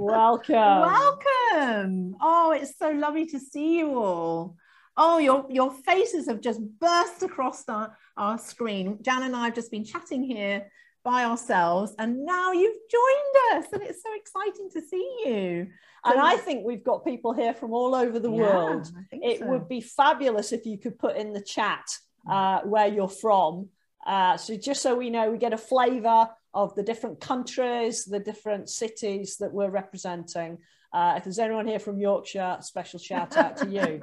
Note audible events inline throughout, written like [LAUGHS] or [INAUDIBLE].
Welcome. Welcome. Oh, it's so lovely to see you all. Oh, your, your faces have just burst across our, our screen. Jan and I have just been chatting here by ourselves, and now you've joined us, and it's so exciting to see you. And I think we've got people here from all over the Yeah, world. It so. would be fabulous if you could put in the chat uh, where you're from. Uh, so just so we know, we get a flavour of the different countries, the different cities that we're representing. Uh, if there's anyone here from Yorkshire, special shout out to you.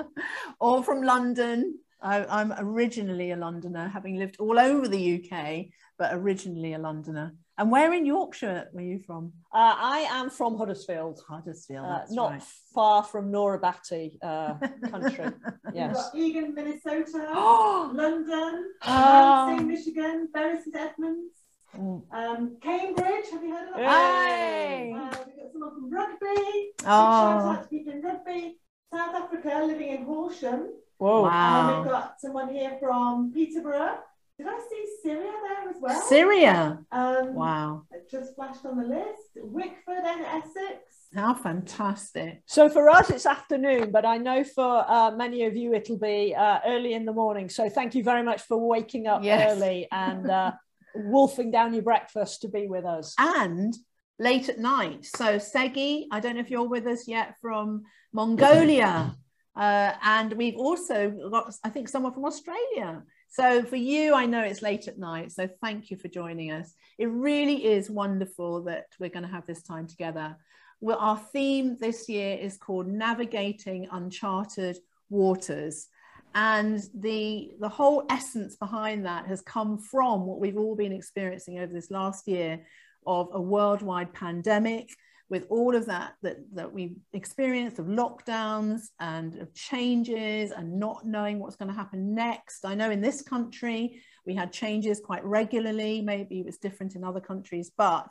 [LAUGHS] or from London. I, I'm originally a Londoner, having lived all over the UK, but originally a Londoner. And where in Yorkshire were you from? Uh, I am from Huddersfield, Huddersfield. uh, that's not right. far from Nora Batty uh, [LAUGHS] country. We've Yes. got Eagan, Minnesota, Oh, [GASPS] London, Ah. Lansing, Michigan, Bury St Edmunds. Um, Cambridge. Have you heard of that? Uh, we've got someone from Rugby. Oh. Shout out to people in Rugby. South Africa, living in Horsham. Whoa. And wow. we've got someone here from Peterborough. Did I see Syria there as well? Syria. Um, Wow. it Just flashed on the list. Wickford and Essex. How fantastic. So for us, it's afternoon, but I know for uh, many of you, it'll be uh, early in the morning. So thank you very much for waking up Yes. early and uh, [LAUGHS] wolfing down your breakfast to be with us. And late at night. So, Segi, I don't know if you're with us yet from [LAUGHS] Mongolia. Uh, and we've also got, I think, someone from Australia. So, for you, I know it's late at night. So, thank you for joining us. It really is wonderful that we're going to have this time together. Well, our theme this year is called Navigating Uncharted Waters. And the, the whole essence behind that has come from what we've all been experiencing over this last year of a worldwide pandemic with all of that that, that we've experienced of lockdowns and of changes and not knowing what's going to happen next. I know in this country we had changes quite regularly, maybe it was different in other countries, but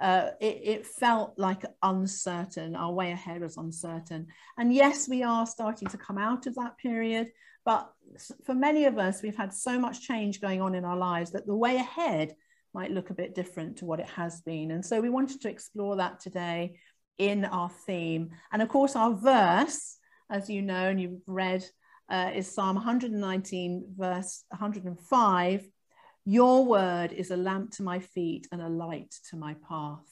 uh, it, it felt like uncertain. Our way ahead was uncertain. And yes, we are starting to come out of that period, but for many of us, we've had so much change going on in our lives that the way ahead might look a bit different to what it has been. And so we wanted to explore that today in our theme. And of course, our verse, as you know and you've read, uh, is Psalm 119, verse 105. Your word is a lamp to my feet and a light to my path.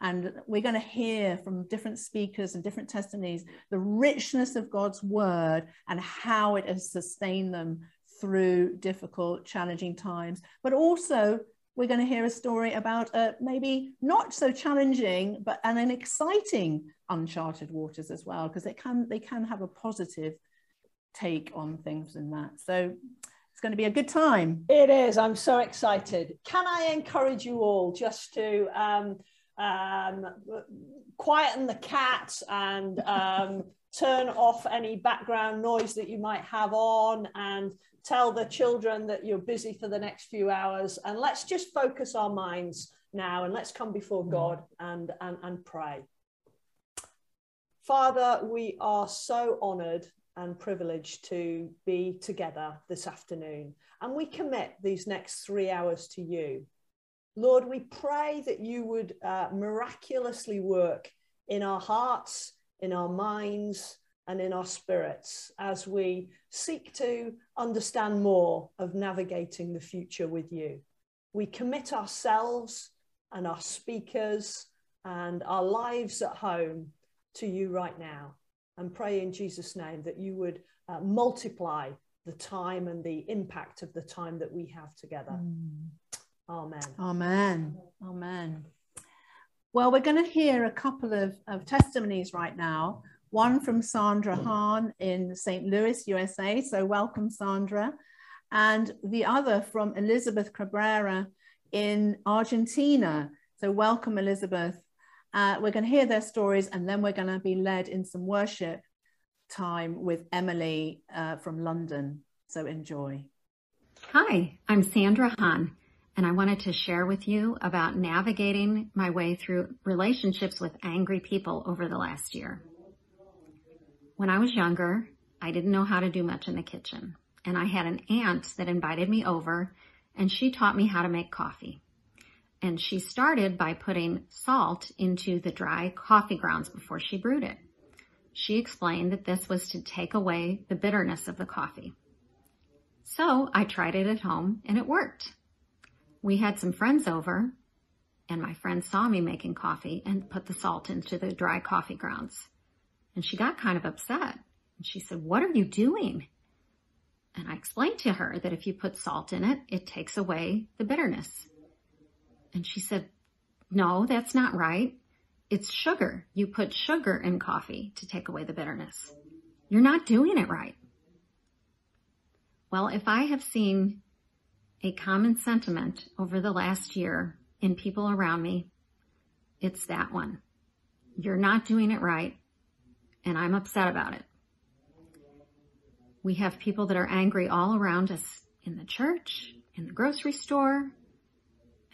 And we're going to hear from different speakers and different testimonies the richness of God's word and how it has sustained them through difficult, challenging times. But also, we're going to hear a story about uh, maybe not so challenging, but and an exciting uncharted waters as well, because it can they can have a positive take on things in that. So it's going to be a good time. It is. I'm so excited. Can I encourage you all just to um, um, quieten the cat and um, turn off any background noise that you might have on and tell the children that you're busy for the next few hours and let's just focus our minds now and let's come before God and, and, and pray. Father, we are so honored and privileged to be together this afternoon. And we commit these next three hours to you. Lord, we pray that you would uh, miraculously work in our hearts, in our minds, and in our spirits as we seek to understand more of navigating the future with you. We commit ourselves and our speakers and our lives at home to you right now and pray in Jesus' name that you would uh, multiply the time and the impact of the time that we have together. Amen. Amen. Amen. Well, we're going to hear a couple of, of testimonies right now. One from Sandra Hahn in St. Louis, USA. So, welcome, Sandra. And the other from Elizabeth Cabrera in Argentina. So, welcome, Elizabeth. Uh, we're going to hear their stories and then we're going to be led in some worship time with Emily uh, from London. So, enjoy. Hi, I'm Sandra Hahn, and I wanted to share with you about navigating my way through relationships with angry people over the last year. When I was younger, I didn't know how to do much in the kitchen, and I had an aunt that invited me over, and she taught me how to make coffee. And she started by putting salt into the dry coffee grounds before she brewed it. She explained that this was to take away the bitterness of the coffee. So I tried it at home and it worked. We had some friends over and my friend saw me making coffee and put the salt into the dry coffee grounds. And she got kind of upset. And she said, what are you doing? And I explained to her that if you put salt in it, it takes away the bitterness. And she said, no, that's not right. It's sugar. You put sugar in coffee to take away the bitterness. You're not doing it right. Well, if I have seen a common sentiment over the last year in people around me, it's that one. You're not doing it right, and I'm upset about it. We have people that are angry all around us in the church, in the grocery store,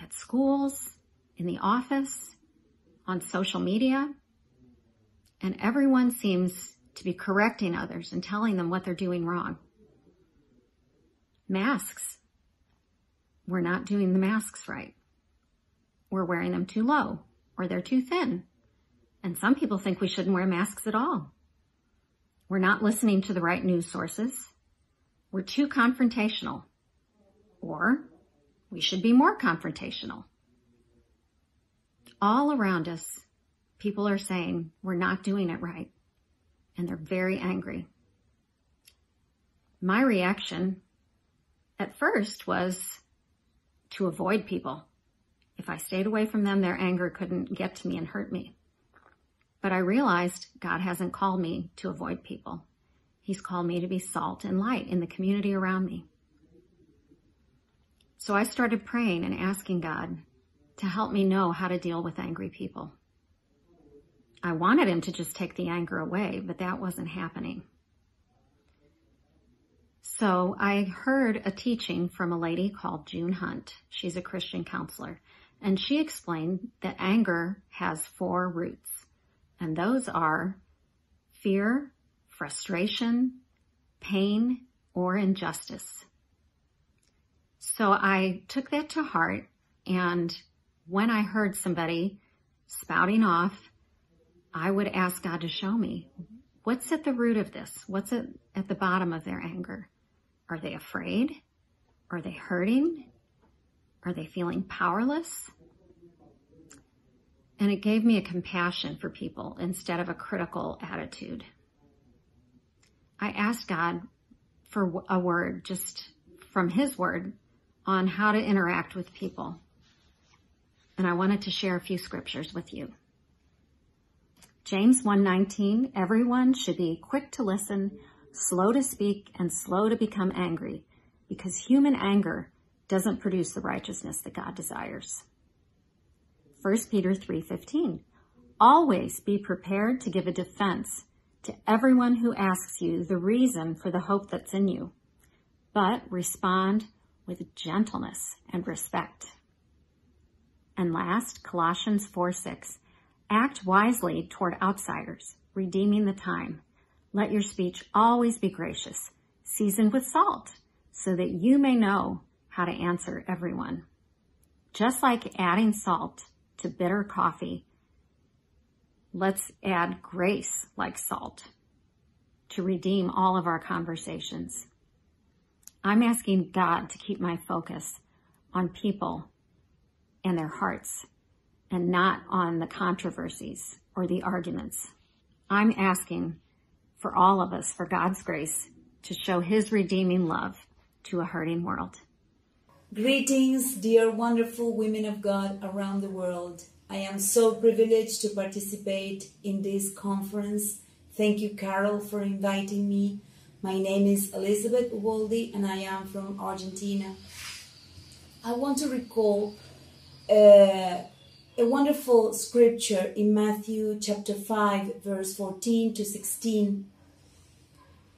at schools, in the office, on social media, and everyone seems to be correcting others and telling them what they're doing wrong. Masks. We're not doing the masks right we're wearing them too low or they're too thin. And some people think we shouldn't wear masks at all. We're not listening to the right news sources. We're too confrontational. Or we should be more confrontational. All around us, people are saying we're not doing it right. And they're very angry. My reaction at first was to avoid people if I stayed away from them, their anger couldn't get to me and hurt me. But I realized God hasn't called me to avoid people. He's called me to be salt and light in the community around me. So I started praying and asking God to help me know how to deal with angry people. I wanted him to just take the anger away, but that wasn't happening. So I heard a teaching from a lady called June Hunt. She's a Christian counselor. And she explained that anger has four roots, and those are fear, frustration, pain, or injustice. So I took that to heart, and when I heard somebody spouting off, I would ask God to show me what's at the root of this? What's at, at the bottom of their anger? Are they afraid? Are they hurting? Are they feeling powerless? And it gave me a compassion for people instead of a critical attitude. I asked God for a word, just from his word, on how to interact with people. And I wanted to share a few scriptures with you. James 1:19 Everyone should be quick to listen, slow to speak, and slow to become angry, because human anger doesn't produce the righteousness that God desires. 1 Peter 3:15. Always be prepared to give a defense to everyone who asks you the reason for the hope that's in you, but respond with gentleness and respect. And last, Colossians 4:6. Act wisely toward outsiders, redeeming the time. Let your speech always be gracious, seasoned with salt, so that you may know how to answer everyone. Just like adding salt to bitter coffee, let's add grace like salt to redeem all of our conversations. I'm asking God to keep my focus on people and their hearts and not on the controversies or the arguments. I'm asking for all of us, for God's grace, to show his redeeming love to a hurting world. Greetings, dear wonderful women of God around the world. I am so privileged to participate in this conference. Thank you, Carole, for inviting me. My name is Elizabeth Uboldi and I am from Argentina. I want to recall uh, a wonderful scripture in Matthew chapter 5, verse 14 to 16.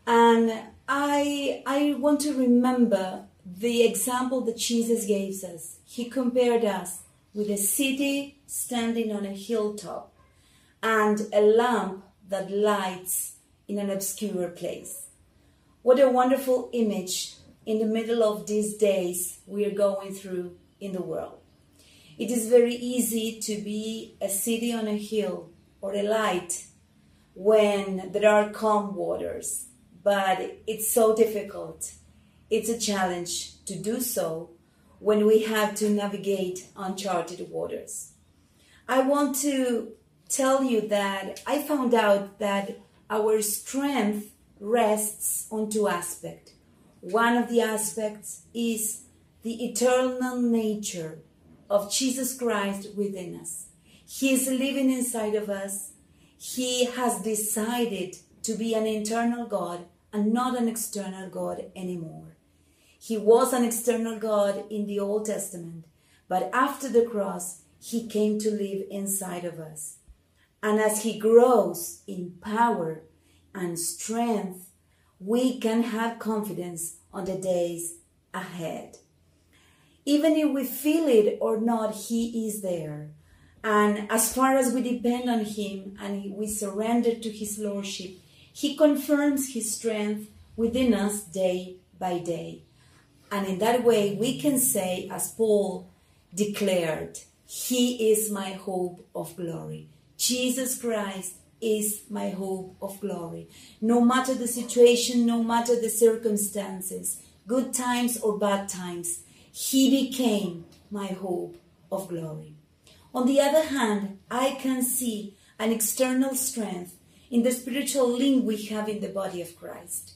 And I, I want to remember the example that Jesus gave us. He compared us with a city standing on a hilltop and a lamp that lights in an obscure place. What a wonderful image in the middle of these days we are going through in the world. It is very easy to be a city on a hill or a light when there are calm waters, but it's so difficult. It's a challenge to do so when we have to navigate uncharted waters. I want to tell you that I found out that our strength rests on two aspects. One of the aspects is the eternal nature of Jesus Christ within us. He is living inside of us. He has decided to be an internal God and not an external God anymore. He was an external God in the Old Testament, but after the cross, he came to live inside of us. And as he grows in power and strength, we can have confidence on the days ahead. Even if we feel it or not, he is there. And as far as we depend on him and we surrender to his lordship, he confirms his strength within us day by day. And in that way, we can say, as Paul declared, He is my hope of glory. Jesus Christ is my hope of glory. No matter the situation, no matter the circumstances, good times or bad times, He became my hope of glory. On the other hand, I can see an external strength in the spiritual link we have in the body of Christ.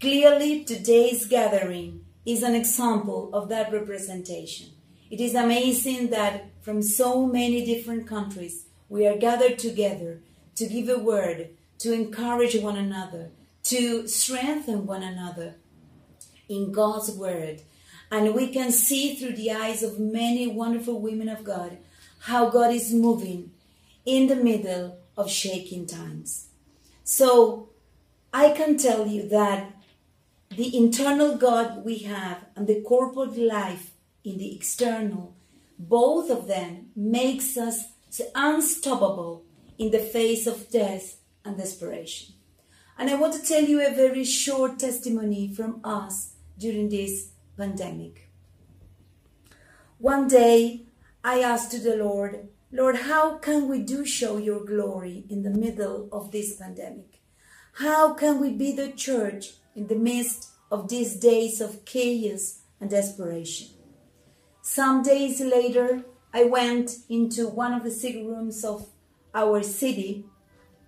Clearly, today's gathering is an example of that representation. It is amazing that from so many different countries we are gathered together to give a word, to encourage one another, to strengthen one another in God's word. And we can see through the eyes of many wonderful women of God how God is moving in the middle of shaking times. So I can tell you that the internal God we have and the corporate life in the external, both of them makes us unstoppable in the face of death and desperation. And I want to tell you a very short testimony from us during this pandemic. One day I asked the Lord, Lord, how can we do show your glory in the middle of this pandemic? How can we be the church in the midst of these days of chaos and desperation. Some days later, I went into one of the sick rooms of our city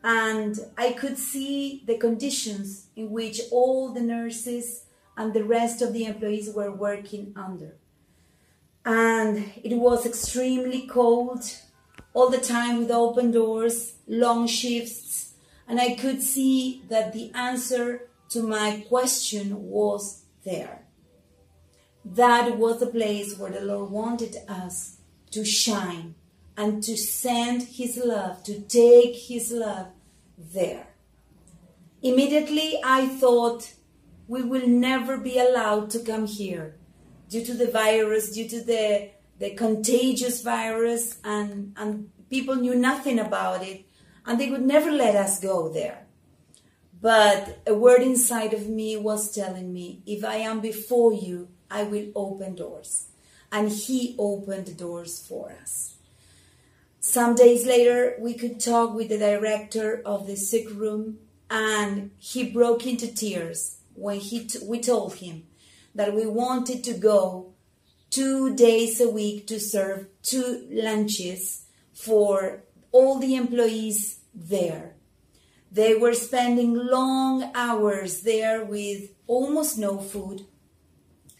and I could see the conditions in which all the nurses and the rest of the employees were working under. And it was extremely cold, all the time with open doors, long shifts, and I could see that the answer to my question was there. That was the place where the Lord wanted us to shine and to send His love, to take His love there. Immediately I thought we will never be allowed to come here due to the virus, due to the, the contagious virus, and, and people knew nothing about it, and they would never let us go there. But a word inside of me was telling me, if I am before you, I will open doors. And he opened the doors for us. Some days later, we could talk with the director of the sick room, and he broke into tears when he t- we told him that we wanted to go two days a week to serve two lunches for all the employees there they were spending long hours there with almost no food.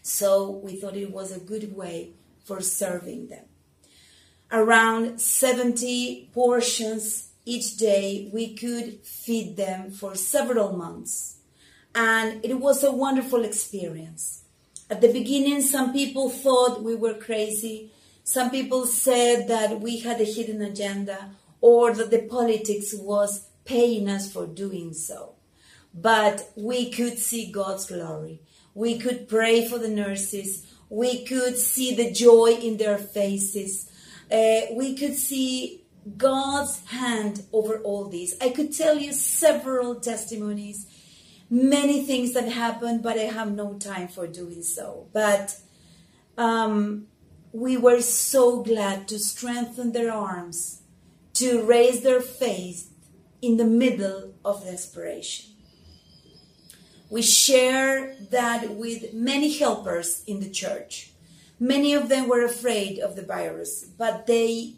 So we thought it was a good way for serving them. Around 70 portions each day, we could feed them for several months. And it was a wonderful experience. At the beginning, some people thought we were crazy. Some people said that we had a hidden agenda or that the politics was paying us for doing so. But we could see God's glory. We could pray for the nurses. We could see the joy in their faces. Uh, we could see God's hand over all this. I could tell you several testimonies, many things that happened, but I have no time for doing so. But um, we were so glad to strengthen their arms, to raise their faith in the middle of desperation. We share that with many helpers in the church. Many of them were afraid of the virus, but they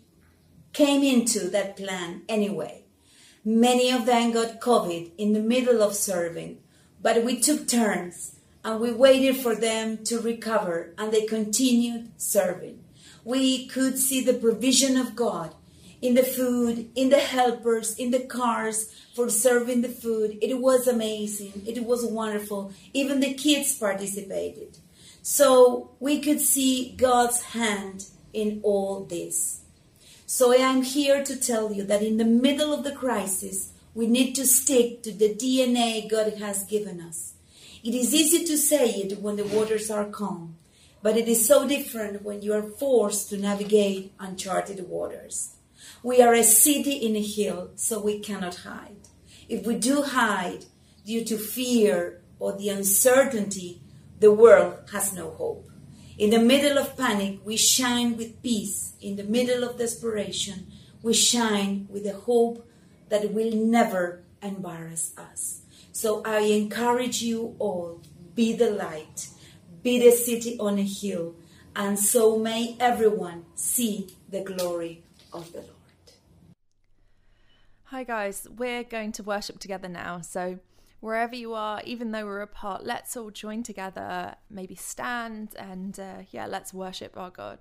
came into that plan anyway. Many of them got COVID in the middle of serving, but we took turns and we waited for them to recover and they continued serving. We could see the provision of God in the food, in the helpers, in the cars for serving the food. It was amazing. It was wonderful. Even the kids participated. So we could see God's hand in all this. So I am here to tell you that in the middle of the crisis, we need to stick to the DNA God has given us. It is easy to say it when the waters are calm, but it is so different when you are forced to navigate uncharted waters. We are a city in a hill, so we cannot hide. If we do hide due to fear or the uncertainty, the world has no hope. In the middle of panic, we shine with peace. In the middle of desperation, we shine with the hope that will never embarrass us. So I encourage you all be the light, be the city on a hill, and so may everyone see the glory of the Lord. Hi, guys. We're going to worship together now. So, wherever you are, even though we're apart, let's all join together, maybe stand, and uh, yeah, let's worship our God.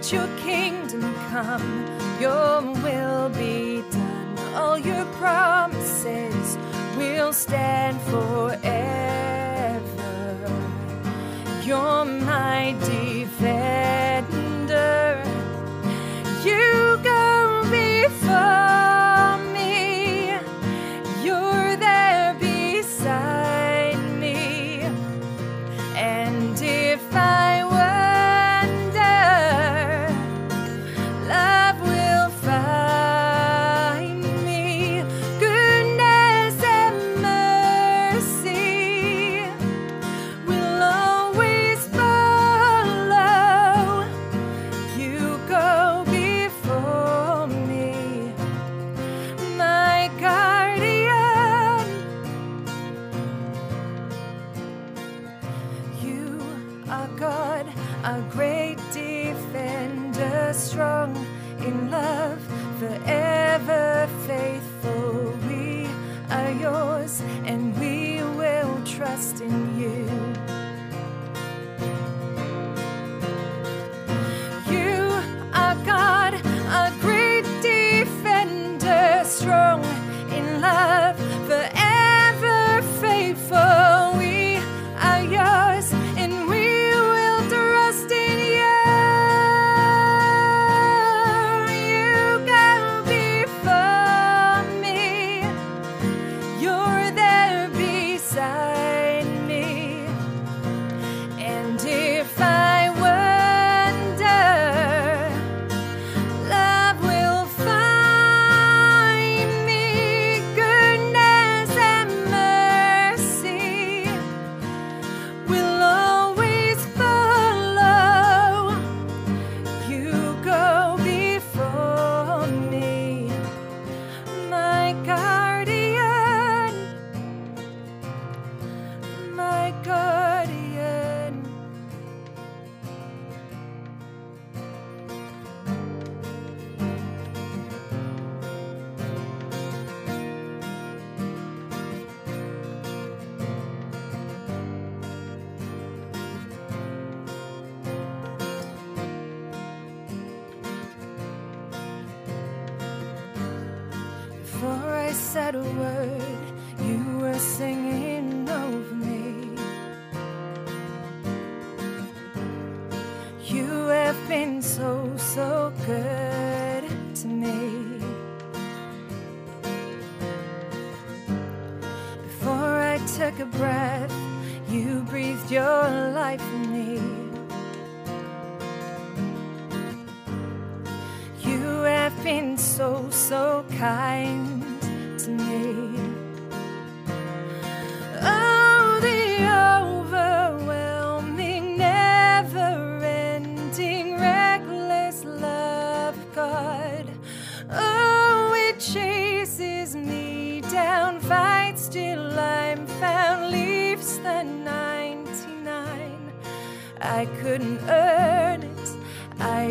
Let your kingdom come, your will be done. All your promises will stand forever. You're my defender. You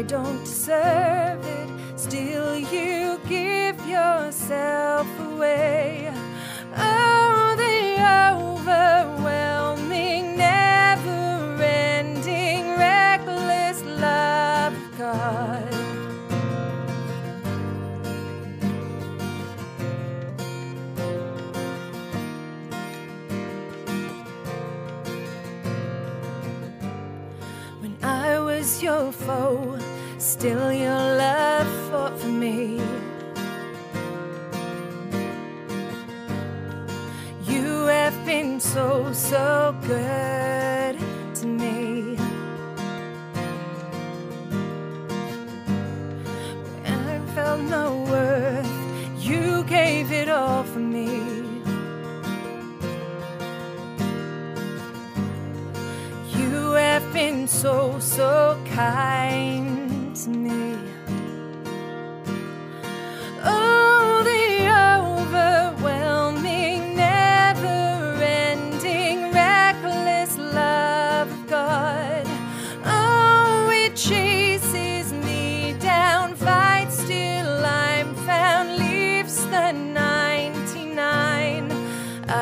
don't deserve.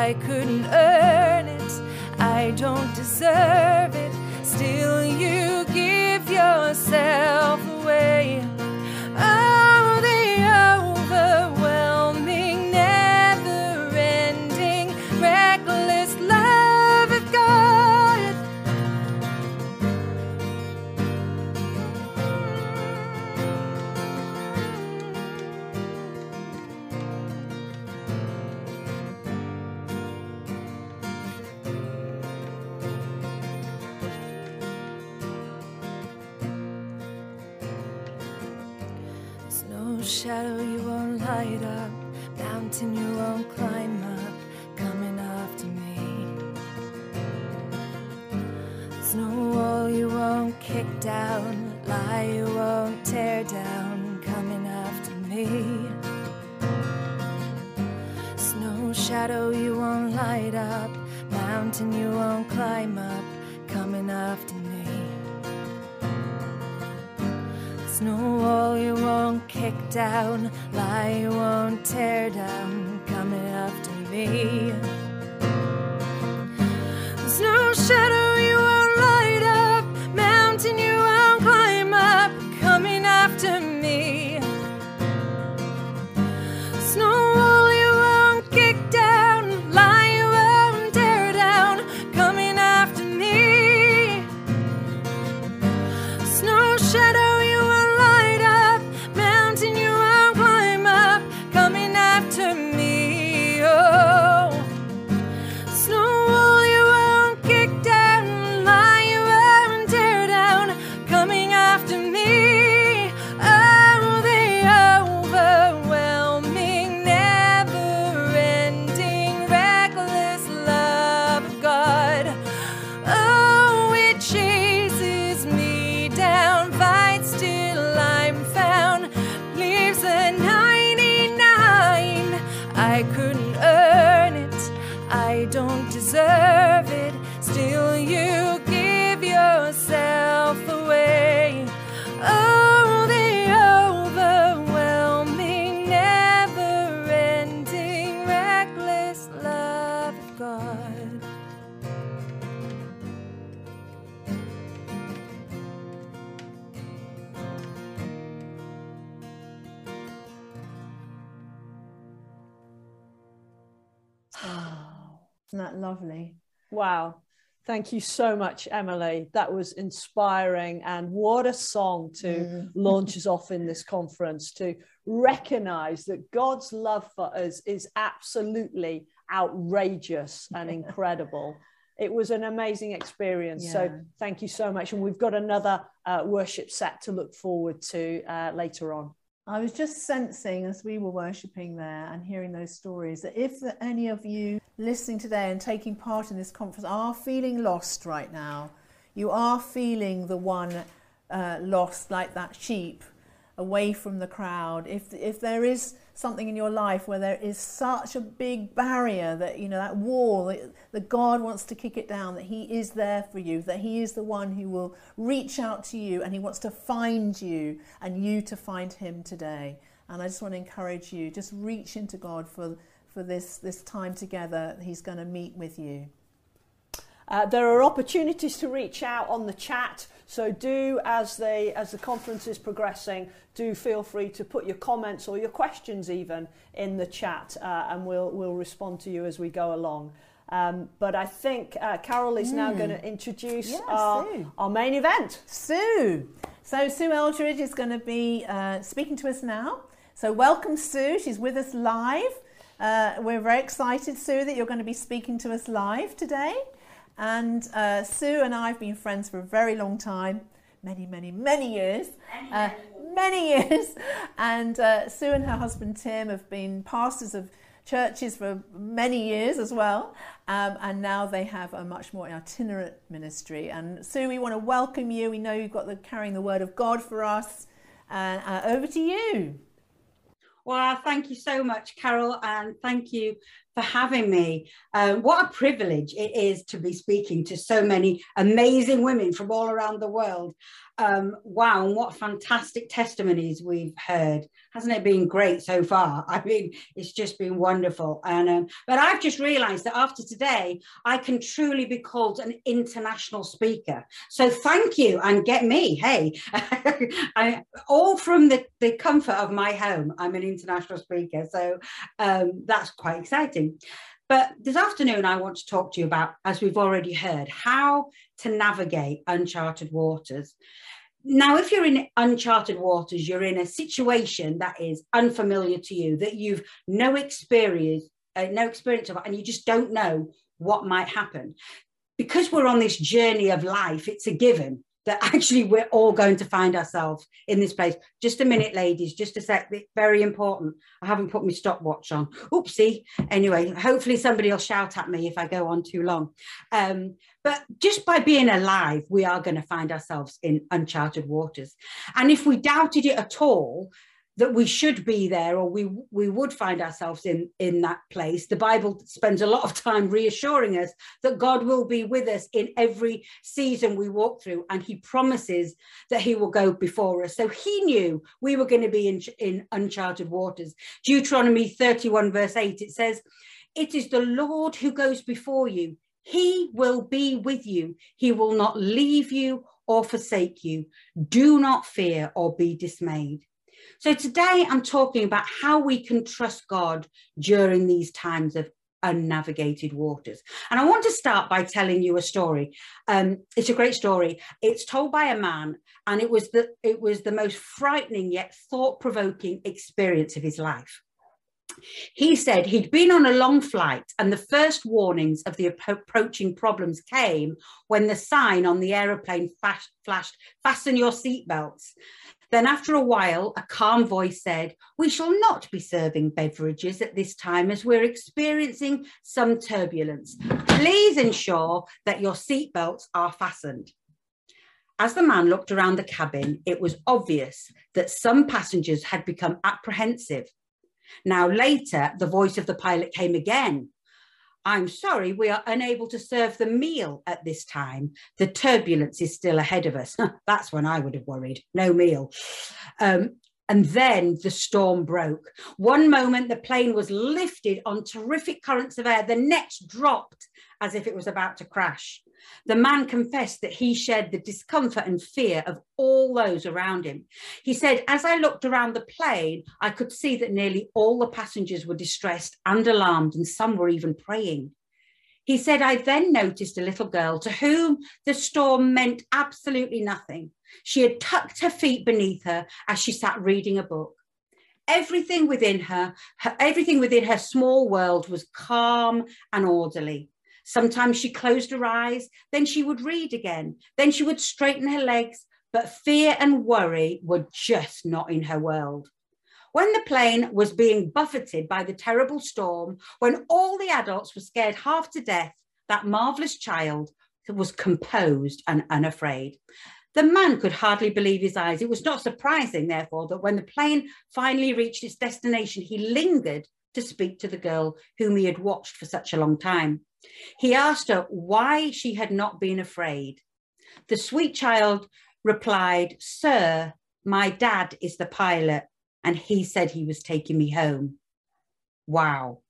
I couldn't earn it. I don't deserve it. Lovely? Wow. Thank you so much, Emily. That was inspiring. And what a song to Mm. launch us off in this conference to recognize that God's love for us is absolutely outrageous [LAUGHS] and incredible. It was an amazing experience. So thank you so much. And we've got another uh, worship set to look forward to uh, later on. I was just sensing as we were worshipping there and hearing those stories that if any of you listening today and taking part in this conference are feeling lost right now, you are feeling the one uh, lost like that sheep away from the crowd. If if there is something in your life where there is such a big barrier that you know that wall that, that God wants to kick it down, that He is there for you, that He is the one who will reach out to you and He wants to find you and you to find Him today. And I just want to encourage you, just reach into God for for this this time together. He's going to meet with you. Uh, there are opportunities to reach out on the chat. So do as they as the conference is progressing, do feel free to put your comments or your questions even in the chat, uh, and we'll we'll respond to you as we go along. Um, but I think uh, Carole is now going to introduce Yeah, our, Sue. our main event. Sue. So Sue Eldridge is going to be uh, speaking to us now. So welcome, Sue. She's with us live. Uh, we're very excited, Sue, that you're going to be speaking to us live today. And uh, Sue and I have been friends for a very long time, many, many, many years. Uh, many years. [LAUGHS] And uh, Sue and her husband Tim have been pastors of churches for many years as well. Um, and now they have a much more itinerant ministry. And Sue, we want to welcome you. We know you've got the carrying the word of God for us. And uh, over to you. Well, thank you so much, Carole, and thank you for having me. Um, what a privilege it is to be speaking to so many amazing women from all around the world. Um, wow, and what fantastic testimonies we've heard. Hasn't it been great so far? [LAUGHS] I mean, it's just been wonderful. And um, but I've just realized that after today, I can truly be called an international speaker. So thank you and get me. Hey, [LAUGHS] I, all from the, the comfort of my home, I'm an international speaker. So um, that's quite exciting. But this afternoon, I want to talk to you about, as we've already heard, how to navigate uncharted waters. Now, if you're in uncharted waters, you're in a situation that is unfamiliar to you, that you've no experience, uh, no experience of, and you just don't know what might happen. Because we're on this journey of life, it's a given that actually we're all going to find ourselves in this place. Just a minute, ladies, just a sec. Very important. I haven't put my stopwatch on. Oopsie. Anyway, hopefully somebody will shout at me if I go on too long. Um, but just by being alive, we are going to find ourselves in uncharted waters. And if we doubted it at all, that we should be there or we we would find ourselves in in that place. The bible spends a lot of time reassuring us that god will be with us in every season we walk through and he promises that he will go before us. So he knew we were going to be in, in uncharted waters. Deuteronomy 31 verse 8 it says it is the lord who goes before you. He will be with you. He will not leave you or forsake you. Do not fear or be dismayed so today I'm talking about how we can trust God during these times of unnavigated waters. And I want to start by telling you a story. Um, it's a great story. It's told by a man, and it was the it was the most frightening yet thought-provoking experience of his life. He said he'd been on a long flight, and the first warnings of the approaching problems came when the sign on the aeroplane flashed, flashed Fasten your seatbelts. Then, after a while, a calm voice said, We shall not be serving beverages at this time as we're experiencing some turbulence. Please ensure that your seatbelts are fastened. As the man looked around the cabin, it was obvious that some passengers had become apprehensive. Now, later, the voice of the pilot came again. I'm sorry, we are unable to serve the meal at this time. The turbulence is still ahead of us. [LAUGHS] That's when I would have worried. No meal. Um, And then the storm broke. One moment, the plane was lifted on terrific currents of air, the next dropped as if it was about to crash. The man confessed that he shared the discomfort and fear of all those around him. He said, As I looked around the plane, I could see that nearly all the passengers were distressed and alarmed, and some were even praying. He said, I then noticed a little girl to whom the storm meant absolutely nothing. She had tucked her feet beneath her as she sat reading a book. Everything within her, her, everything within her small world was calm and orderly. Sometimes she closed her eyes, then she would read again, then she would straighten her legs, but fear and worry were just not in her world. When the plane was being buffeted by the terrible storm, when all the adults were scared half to death, that marvelous child was composed and unafraid. The man could hardly believe his eyes. It was not surprising, therefore, that when the plane finally reached its destination, he lingered to speak to the girl whom he had watched for such a long time. He asked her why she had not been afraid. The sweet child replied, Sir, my dad is the pilot, and he said he was taking me home. Wow. [LAUGHS]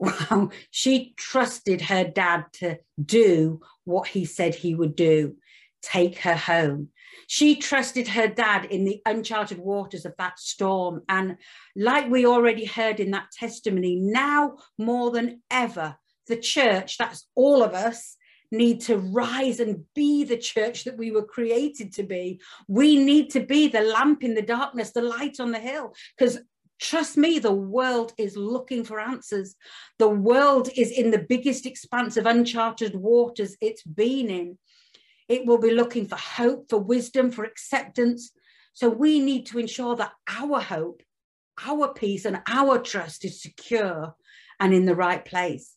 Wow. She trusted her dad to do what he said he would do take her home. She trusted her dad in the uncharted waters of that storm. And like we already heard in that testimony, now more than ever, the church, that's all of us, need to rise and be the church that we were created to be. We need to be the lamp in the darkness, the light on the hill, because Trust me, the world is looking for answers. The world is in the biggest expanse of uncharted waters it's been in. It will be looking for hope, for wisdom, for acceptance. So we need to ensure that our hope, our peace, and our trust is secure and in the right place.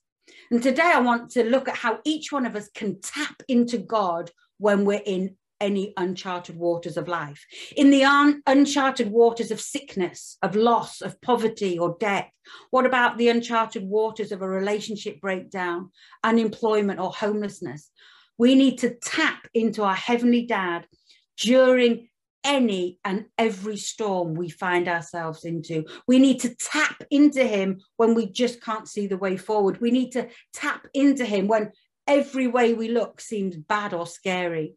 And today I want to look at how each one of us can tap into God when we're in any uncharted waters of life. In the un- uncharted waters of sickness, of loss, of poverty or debt. What about the uncharted waters of a relationship breakdown, unemployment, or homelessness? We need to tap into our Heavenly Dad during any and every storm we find ourselves into. We need to tap into him when we just can't see the way forward. We need to tap into him when every way we look seems bad or scary.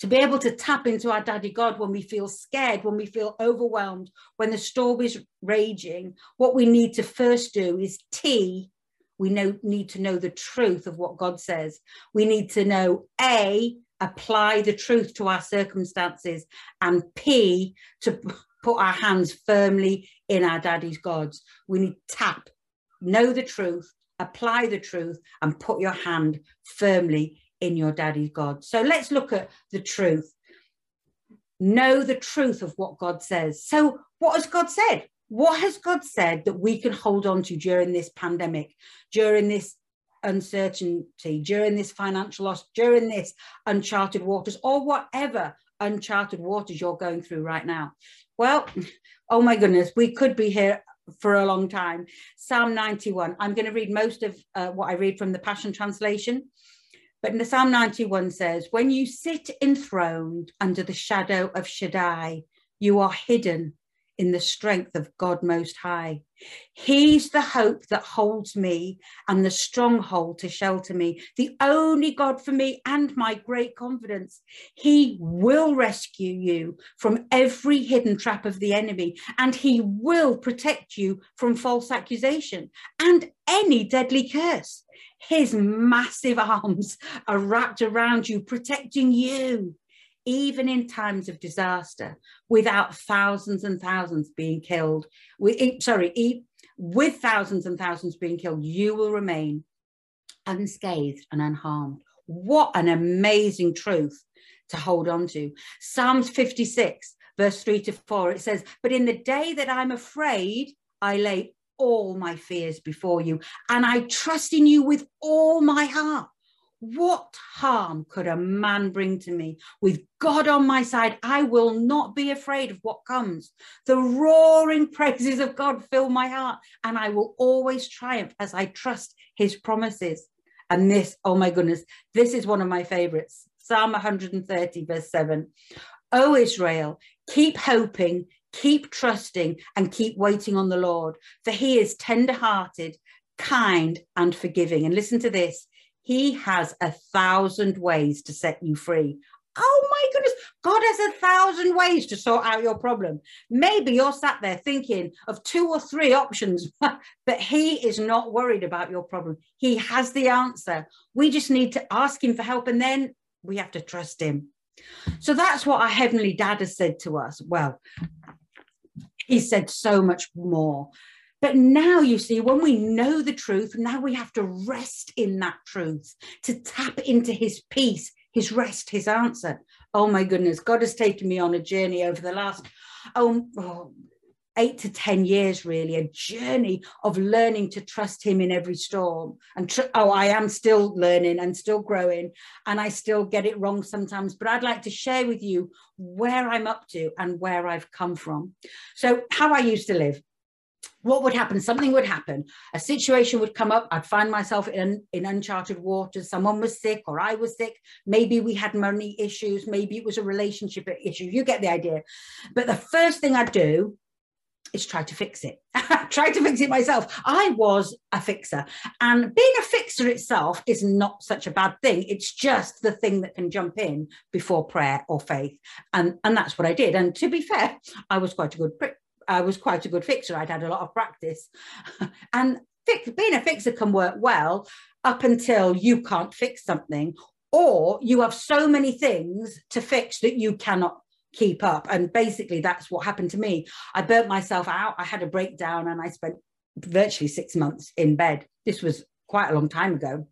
To be able to tap into our daddy God when we feel scared, when we feel overwhelmed, when the storm is raging, what we need to first do is T, we know, need to know the truth of what God says. We need to know A, apply the truth to our circumstances, and P, to put our hands firmly in our daddy's gods. We need tap, know the truth, apply the truth, and put your hand firmly in your daddy's God. So let's look at the truth. Know the truth of what God says. So, what has God said? What has God said that we can hold on to during this pandemic, during this uncertainty, during this financial loss, during this uncharted waters, or whatever uncharted waters you're going through right now? Well, [LAUGHS] oh my goodness, we could be here for a long time. Psalm 91. I'm going to read most of uh, what I read from the Passion Translation. But in the Psalm 91 says, When you sit enthroned under the shadow of Shaddai, you are hidden in the strength of God Most High. He's the hope that holds me and the stronghold to shelter me, the only God for me and my great confidence. He will rescue you from every hidden trap of the enemy, and He will protect you from false accusation and any deadly curse. His massive [LAUGHS] arms are wrapped around you, protecting you, even in times of disaster, without thousands and thousands being killed. With, sorry, with thousands and thousands being killed, you will remain unscathed and unharmed. What an amazing truth to hold on to. Psalms 56, verse 3 to 4, it says, But in the day that I'm afraid, I lay all my fears before you, and I trust in you with all my heart. What harm could a man bring to me? With God on my side, I will not be afraid of what comes. The roaring [LAUGHS] praises of God fill my heart, and I will always triumph as I trust his promises. And this, oh my goodness, this is one of my favorites Psalm 130, verse 7. O Israel, keep hoping, Keep trusting and keep waiting on the Lord, for he is tender hearted, kind, and forgiving. And listen to this He has a thousand ways to set you free. Oh my goodness, God has a thousand ways to sort out your problem. Maybe you're sat there thinking of two or three options, [LAUGHS] but He is not worried about your problem. He has the answer. We just need to ask Him for help and then we have to trust Him. So that's what our Heavenly Dad has said to us. Well, He said so much more. But now you see, when we know the truth, now we have to rest in that truth to tap into his peace, his rest, his answer. Oh my goodness, God has taken me on a journey over the last oh, oh, eight to 10 years, really, a journey of learning to trust him in every storm. And tr- oh, I am still learning and still growing, and I still get it wrong sometimes. But I'd like to share with you where I'm up to and where I've come from. So, how I used to live what would happen? Something would happen. A situation would come up. I'd find myself in, in uncharted waters. Someone was sick or I was sick. Maybe we had money issues. Maybe it was a relationship issue. You get the idea. But the first thing I'd do is try to fix it. [LAUGHS] try to fix it myself. I was a fixer. And being a fixer itself is not such a bad thing. It's just the thing that can jump in before prayer or faith. And, and that's what I did. And to be fair, I was quite a good I was quite a good fixer. I'd had a lot of practice. [LAUGHS] and being a fixer can work well up until you can't fix something, or you have so many things to fix that you cannot keep up. And basically, that's what happened to me. I burnt myself out. I had a breakdown and I spent virtually six months in bed. This was quite a long time ago.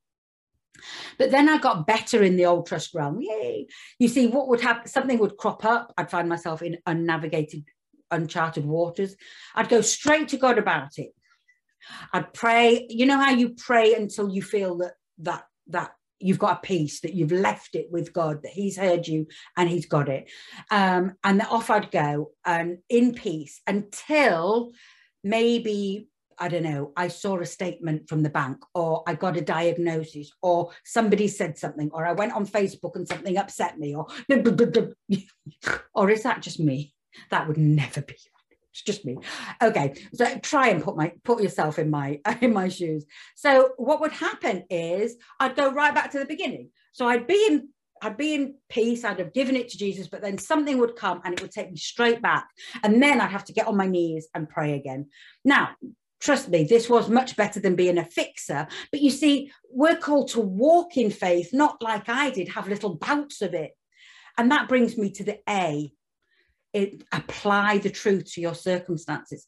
But then I got better in the old trust realm. Yay. You see, what would happen? Something would crop up. I'd find myself in unnavigated uncharted waters. I'd go straight to God about it. I'd pray. You know how you pray until you feel that that that you've got a peace that you've left it with God, that He's heard you and He's got it. Um, and then off I'd go and in peace until maybe I don't know, I saw a statement from the bank, or I got a diagnosis, or somebody said something, or I went on Facebook and something upset me, or [LAUGHS] or is that just me? That would never be it's just me okay so try and put my put yourself in my [LAUGHS] in my shoes so what would happen is i'd go right back to the beginning so i'd be in I'd be in peace, I'd have given it to Jesus, but then something would come and it would take me straight back. And then I'd have to get on my knees and pray again. Now, trust me, this was much better than being a fixer. But you see, we're called to walk in faith, not like I did, have little bouts of it. And that brings me to the A it, apply the truth to your circumstances.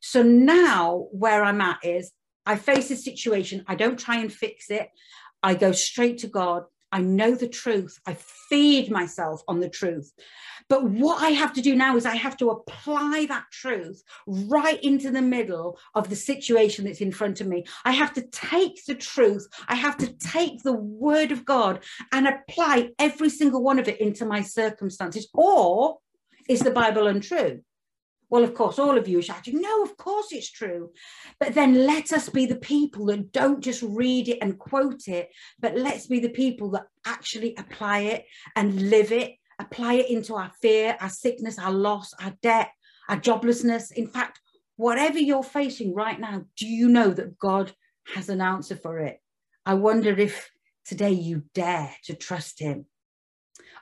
So now where I'm at is I face a situation, I don't try and fix it. I go straight to God. I know the truth. I feed myself on the truth. But what I have to do now is I have to apply that truth right into the middle of the situation that's in front of me. I have to take the truth, I have to take the word of God and apply every single one of it into my circumstances, or is the Bible untrue? Well, of course, all of you are shouting, no, of course it's true. But then let us be the people that don't just read it and quote it, but let's be the people that actually apply it and live it, apply it into our fear, our sickness, our loss, our debt, our joblessness. In fact, whatever you're facing right now, do you know that God has an answer for it? I wonder if today you dare to trust Him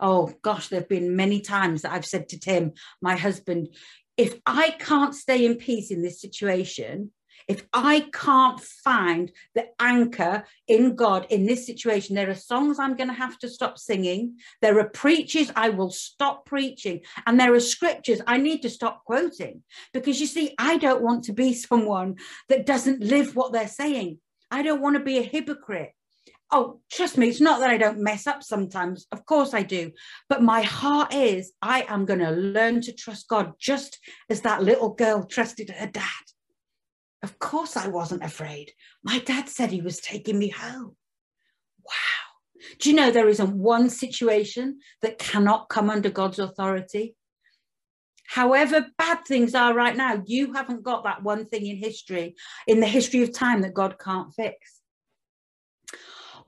oh gosh, there have been many times that I've said to Tim, my husband, if I can't stay in peace in this situation, if I can't find the anchor in God in this situation, there are songs I'm going to have to stop singing. There are preachers I will stop preaching. And there are scriptures I need to stop quoting. Because you see, I don't want to be [LAUGHS] someone that doesn't live what they're saying. I don't want to be a hypocrite. Oh, trust me, it's not that I don't mess up sometimes. Of course I do. But my heart is I am going to learn to trust God just as that little girl trusted her dad. Of course I wasn't afraid. My dad said he was taking me home. Wow. Do you know there isn't one situation that cannot come under God's authority? However bad things are right now, you haven't got that one thing in history, in the history of time that God can't fix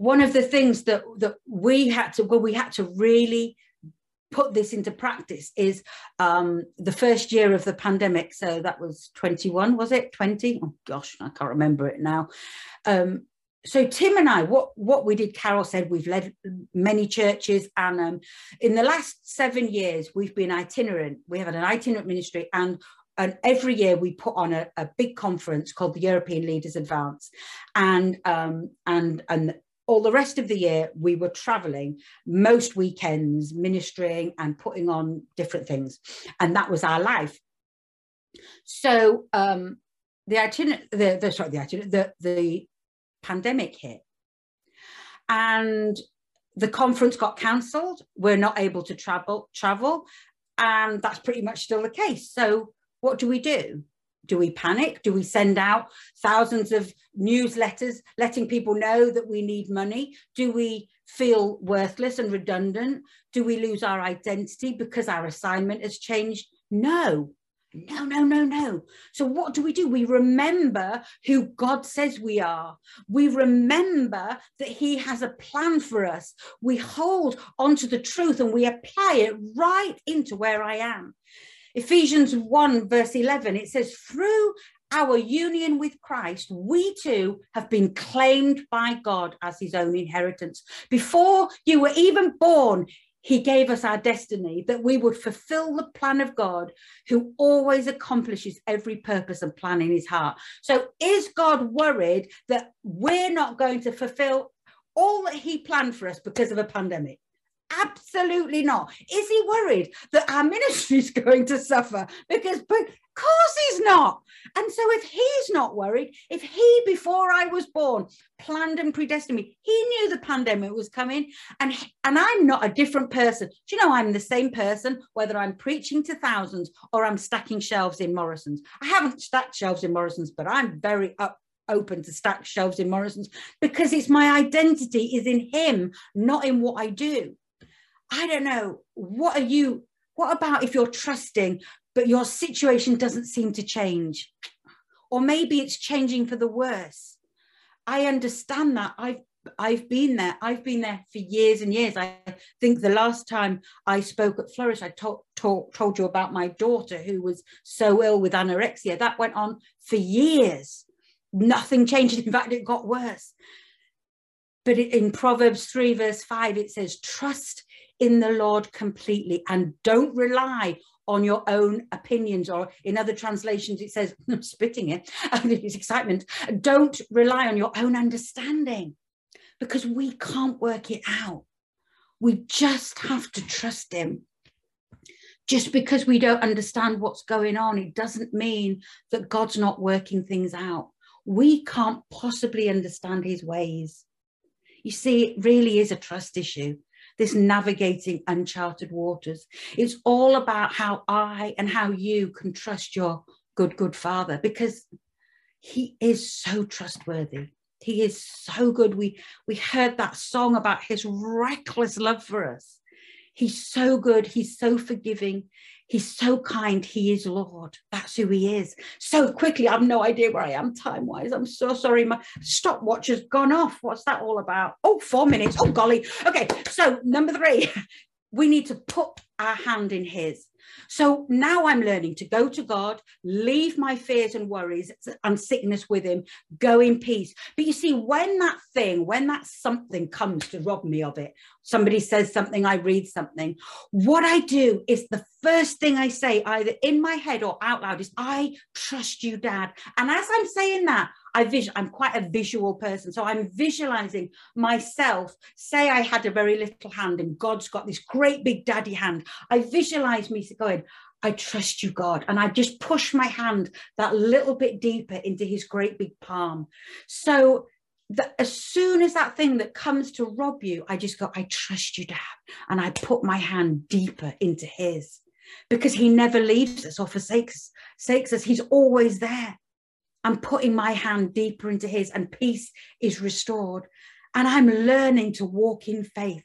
one of the things that that we had to well we had to really put this into practice is um, the first year of the pandemic. So that was 21, was it? 20? Oh gosh, I can't remember it now. Um, so Tim and I, what what we did, Carole said we've led many churches, and um, in the last seven years we've been itinerant. We have an itinerant ministry, and and every year we put on a, a big conference called the European Leaders Advance, and um, and and all the rest of the year we were traveling most weekends ministering and putting on different things. And that was our life. So um the itinerant the, the sorry the itinerant the the pandemic hit. And the conference got cancelled. We're not able to travel travel. And that's pretty much still the case. So what do we do do we panic do we send out thousands of newsletters letting people know that we need money do we feel worthless and redundant do we lose our identity because our assignment has changed no no, no, no, no. So, what do we do? We remember who God says we are. We remember that He has a plan for us. We hold onto the truth and we apply it right into where I am. Ephesians 1, verse 11, it says, Through our union with Christ, we too have been claimed by God as His own inheritance. Before you were even born, he gave us our destiny that we would fulfill the plan of God, who always accomplishes every purpose and plan in his heart. So, is God worried that we're not going to fulfill all that he planned for us because of a pandemic? Absolutely not. Is he worried that our [LAUGHS] ministry is going to suffer? Because, but of course he's not. And so, if he's not worried, if he, before I was born, planned and predestined me, he knew the pandemic was coming, and and I'm not a different person. Do you know I'm the same person whether I'm preaching to thousands or I'm stacking shelves in Morrison's? I haven't stacked shelves in Morrison's, but I'm very up open to stack shelves in Morrison's because it's my identity is in him, not in what I do. I don't know. What are you? What about if you're trusting, but your situation doesn't seem to change? Or maybe it's changing for the worse. I understand that. I've I've been there. I've been there for years and years. I think the last time I spoke at Flourish, I told, told you about my daughter who was so ill with anorexia. That went on for years. Nothing changed. [LAUGHS] In fact, it got worse. But in Proverbs 3, verse 5, it says, Trust in the Lord completely and don't rely on your own opinions or in other translations it says [LAUGHS] I'm spitting it [LAUGHS] it's excitement. Don't rely on your own understanding because we can't work it out. We just have to trust him. Just because we don't understand what's going on it doesn't mean that god's not working things out. We can't possibly understand his ways. You see it really is a trust issue this navigating uncharted waters. It's all about how I and how you can trust your good, good father because he is so trustworthy. He is so good. We we heard that song about his reckless love for us. He's so good. He's so forgiving. He's so kind. He is Lord. That's who he is. So quickly, I have no idea where I am time wise. I'm so sorry. My stopwatch has gone off. What's that all about? Oh, four minutes. Oh, golly. Okay. So, number three, [LAUGHS] we need to put our hand in his. So now I'm learning to go to God, leave my fears and worries and sickness with Him, go in peace. But you see, when that thing, when that something comes to rob me of it, somebody says something, I read something, what I do is the first thing I say, either in my head or out loud, is, I trust you, Dad. And as I'm saying that, I vision, I'm quite a visual person. So I'm visualizing myself. Say I had a very little hand and God's got this great big daddy hand. I visualize me going, I trust you, God. And I just push my hand that little bit deeper into his great big palm. So that as soon as that thing that comes to rob you, I just go, I trust you, Dad. And I put my hand deeper into his because he never leaves us or forsakes, forsakes us. He's always there. I'm putting my hand deeper into his, and peace is restored. And I'm learning to walk in faith.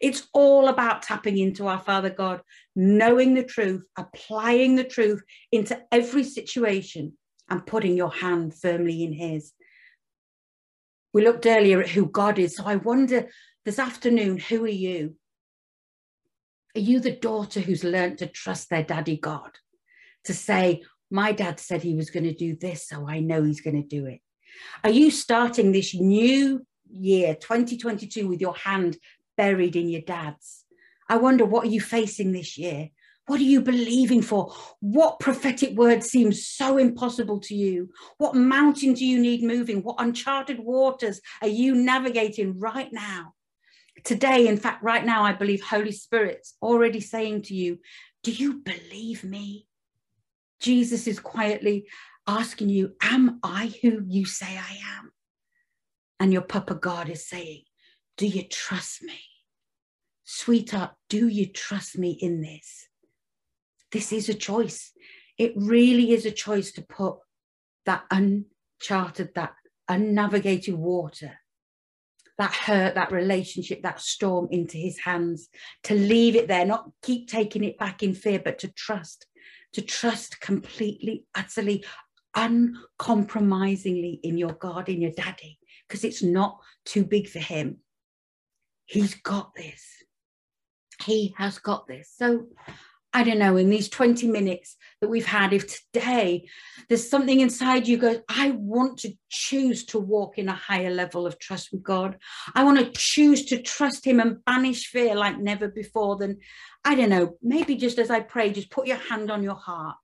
It's all about tapping into our Father God, knowing the truth, applying the truth into every situation, and putting your hand firmly in His. We looked earlier at who God is. So I wonder this afternoon, who are you? Are you the daughter who's learned to trust their daddy God? To say, my dad said he was going to do this, so I know he's going to do it. Are you starting this new year, 2022, with your hand buried in your dad's? I wonder what are you facing this year? What are you believing for? What prophetic word seems so impossible to you? What mountain do you need moving? What uncharted waters are you navigating right now? Today, in fact, right now, I believe Holy Spirit's already saying to you, Do you believe me? Jesus is quietly asking you, Am I who you say I am? And your Papa God is saying, Do you trust me? Sweetheart, do you trust me in this? This is a choice. It really is a choice to put that uncharted, that unnavigated water, that hurt, that relationship, that storm into his hands, to leave it there, not keep taking it back in fear, but to trust, to trust completely, utterly, uncompromisingly in your God, in your daddy, because it's not too big for him. He's got this. He has got this. So I don't know, in these 20 minutes that we've had, if today there's something inside you goes, I want to choose to walk in a higher level of trust with God. I want to choose to trust Him and banish fear like never before, then I don't know, maybe just as I pray, just put your hand on your heart.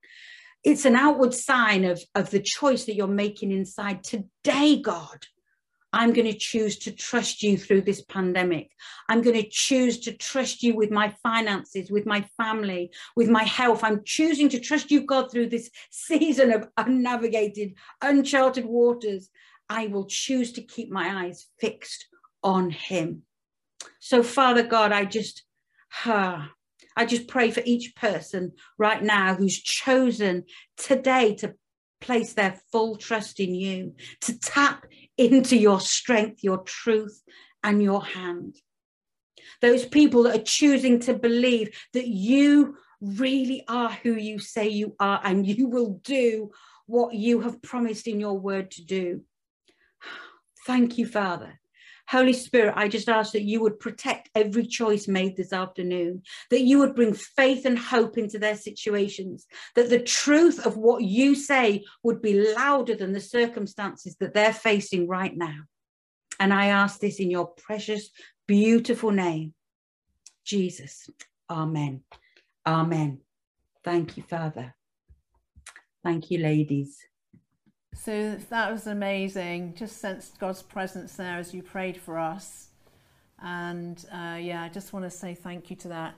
It's an outward sign of, of the choice that you're making inside. Today, God, I'm going to choose to trust you through this pandemic. I'm going to choose to trust you with my finances, with my family, with my health. I'm choosing to trust you, God, through this [LAUGHS] season of unnavigated, uncharted waters. I will choose to keep my eyes fixed on Him. So, Father God, I just, uh, I just pray for each person right now who's chosen today to place their full trust in you, to tap into your strength, your truth, and your hand. Those people that are choosing to believe that you really are who you say you are and you will do what you have promised in your word to do. [SIGHS] Thank you, Father, Holy Spirit, I just ask that you would protect every choice made this afternoon, that you would bring faith and hope into their situations, that the truth of what you say would be louder than the circumstances that they're facing right now. And I ask this in your precious, beautiful name, Jesus. Amen. Amen. Thank you, Father. Thank you, ladies. So that was amazing. Just sensed God's presence there as you prayed for us. And uh, yeah, I just want to say thank you to that.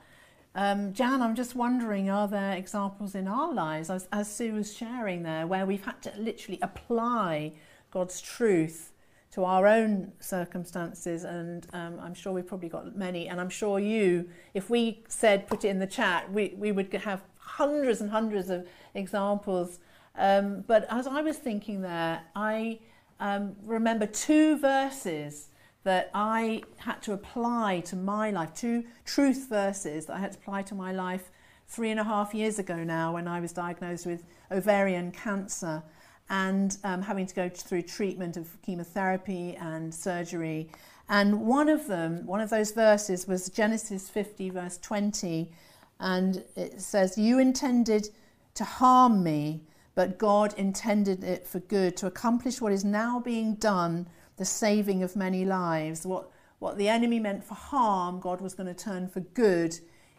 Um, Jan, I'm just wondering, are there examples in our lives, as, as Sue was sharing there, where we've had to literally apply God's truth to our own circumstances? And um, I'm sure we've probably got many. And I'm sure you, if we said put it in the chat, we, we would have hundreds and hundreds of examples um, but as I was thinking there, I um, remember two verses that I had to apply to my life, two truth verses that I had to apply to my life three and a half years ago now when I was diagnosed with ovarian cancer and um, having to go through treatment of chemotherapy and surgery. And one of them, one of those verses was Genesis 50, verse 20. And it says, You intended to harm me, but God intended it for good to accomplish what is now being done, the saving of many lives. What, what the enemy meant for harm, God was going to turn for good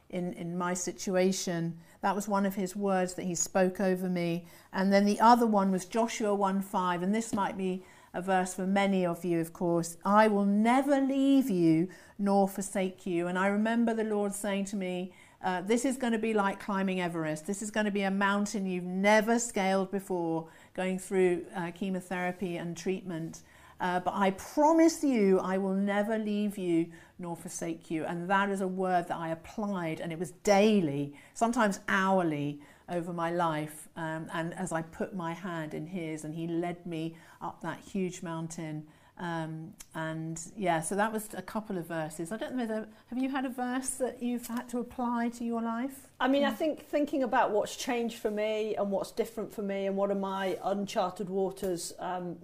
in, in my situation. That was one of his words that he spoke over me. And then the other one was Joshua 1 5, and this might be a verse for many of you, of course. I will never leave you nor forsake you. And I remember the Lord saying to me, uh, this is going to be like climbing Everest. This is going to be a mountain you've never scaled before, going through uh, chemotherapy and treatment. Uh, but I promise you, I will never leave you nor forsake you. And that is a word that I applied, and it was daily, sometimes hourly, over my life. Um, and as I put my hand in his, and he led me up that huge mountain Um, and yeah, so that was a couple of verses. I don't know whether have you had a verse that you've had to apply to your life? I mean, I think thinking about what's changed for me and what's different for me and what are my uncharted waters um,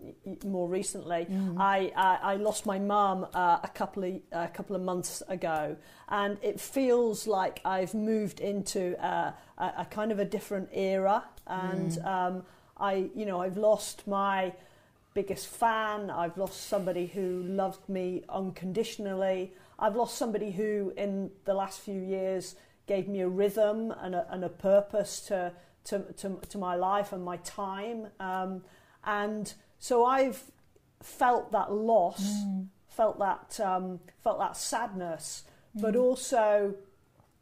more recently, I, I I lost my mum uh, a couple of a couple of months ago, and it feels like I've moved into uh, a, a kind of a different era, and um, I you know I've lost my biggest fan. I've lost somebody who loved me unconditionally. I've lost somebody who, in the last few years, gave me a rhythm and a, and a purpose to, to, to, to my life and my time. Um, and so I've felt that loss, felt that um, felt that sadness, but also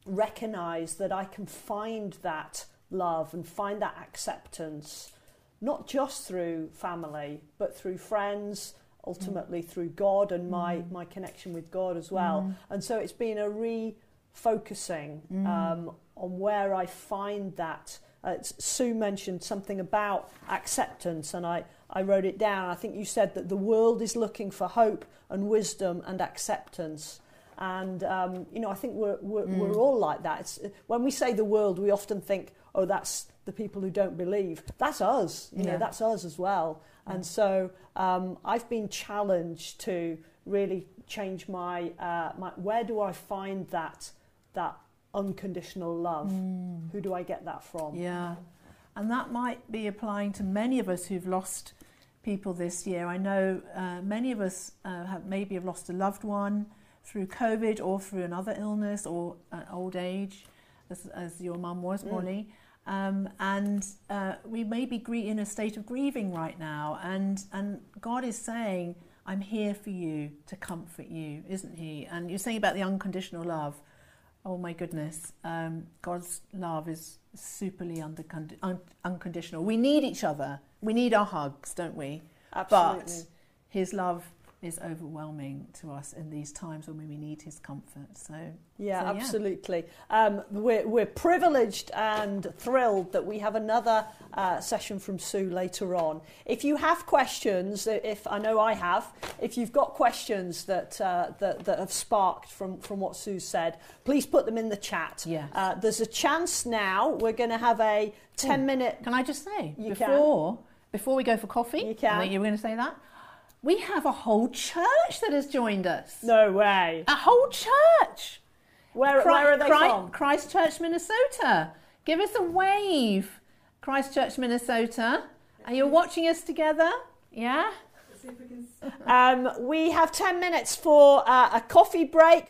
recognize that I can find that love and find that acceptance, not just through family, but through friends, ultimately through God and my, my connection with God as well. And so it's been a refocusing um, on where I find that. Uh, Sue mentioned something about acceptance, and I, I wrote it down. I think you said that the world is looking for hope and wisdom and acceptance. And um, you know, I think we're we're, we're all like that. It's, when we say the world, we often think, oh, that's the people who don't believe. That's us. You Yeah. know, that's us as well. And so um, I've been challenged to really change my uh, my. Where do I find that that unconditional love? Who do I get that from? Yeah, and that might be applying to many of us who've lost people this year. I know uh, many of us uh, have maybe have lost a loved one through COVID or through another illness or uh, old age, as, as your mum was, Molly. Um, and uh, we may be in a state of grieving right now, and and God is saying, "I'm here for you to comfort you," isn't He? And you're saying about the unconditional love. Oh my goodness, um, God's love is superly un- unconditional. We need each other. We need our hugs, don't we? Absolutely. But His love is overwhelming to us in these times when we need His comfort. So Yeah, So, yeah. absolutely. Um, we're, we're privileged and thrilled that we have another uh, session from Sue later on. If you have questions, if I know I have, if you've got questions that uh, that, that have sparked from, from what Sue said, please put them in the chat. Yes. Uh, there's a chance now. We're going to have a 10 minute. Can I just say You can. before before we go for coffee? You can. I think you were going to say that. We have a whole church that has joined us. No way. A whole church. Where, Chri- where are they Chri- from? Christchurch, Minnesota. Give us a wave, Christchurch, Minnesota. Are you watching us together? Yeah. Um, we have 10 minutes for uh, a coffee break.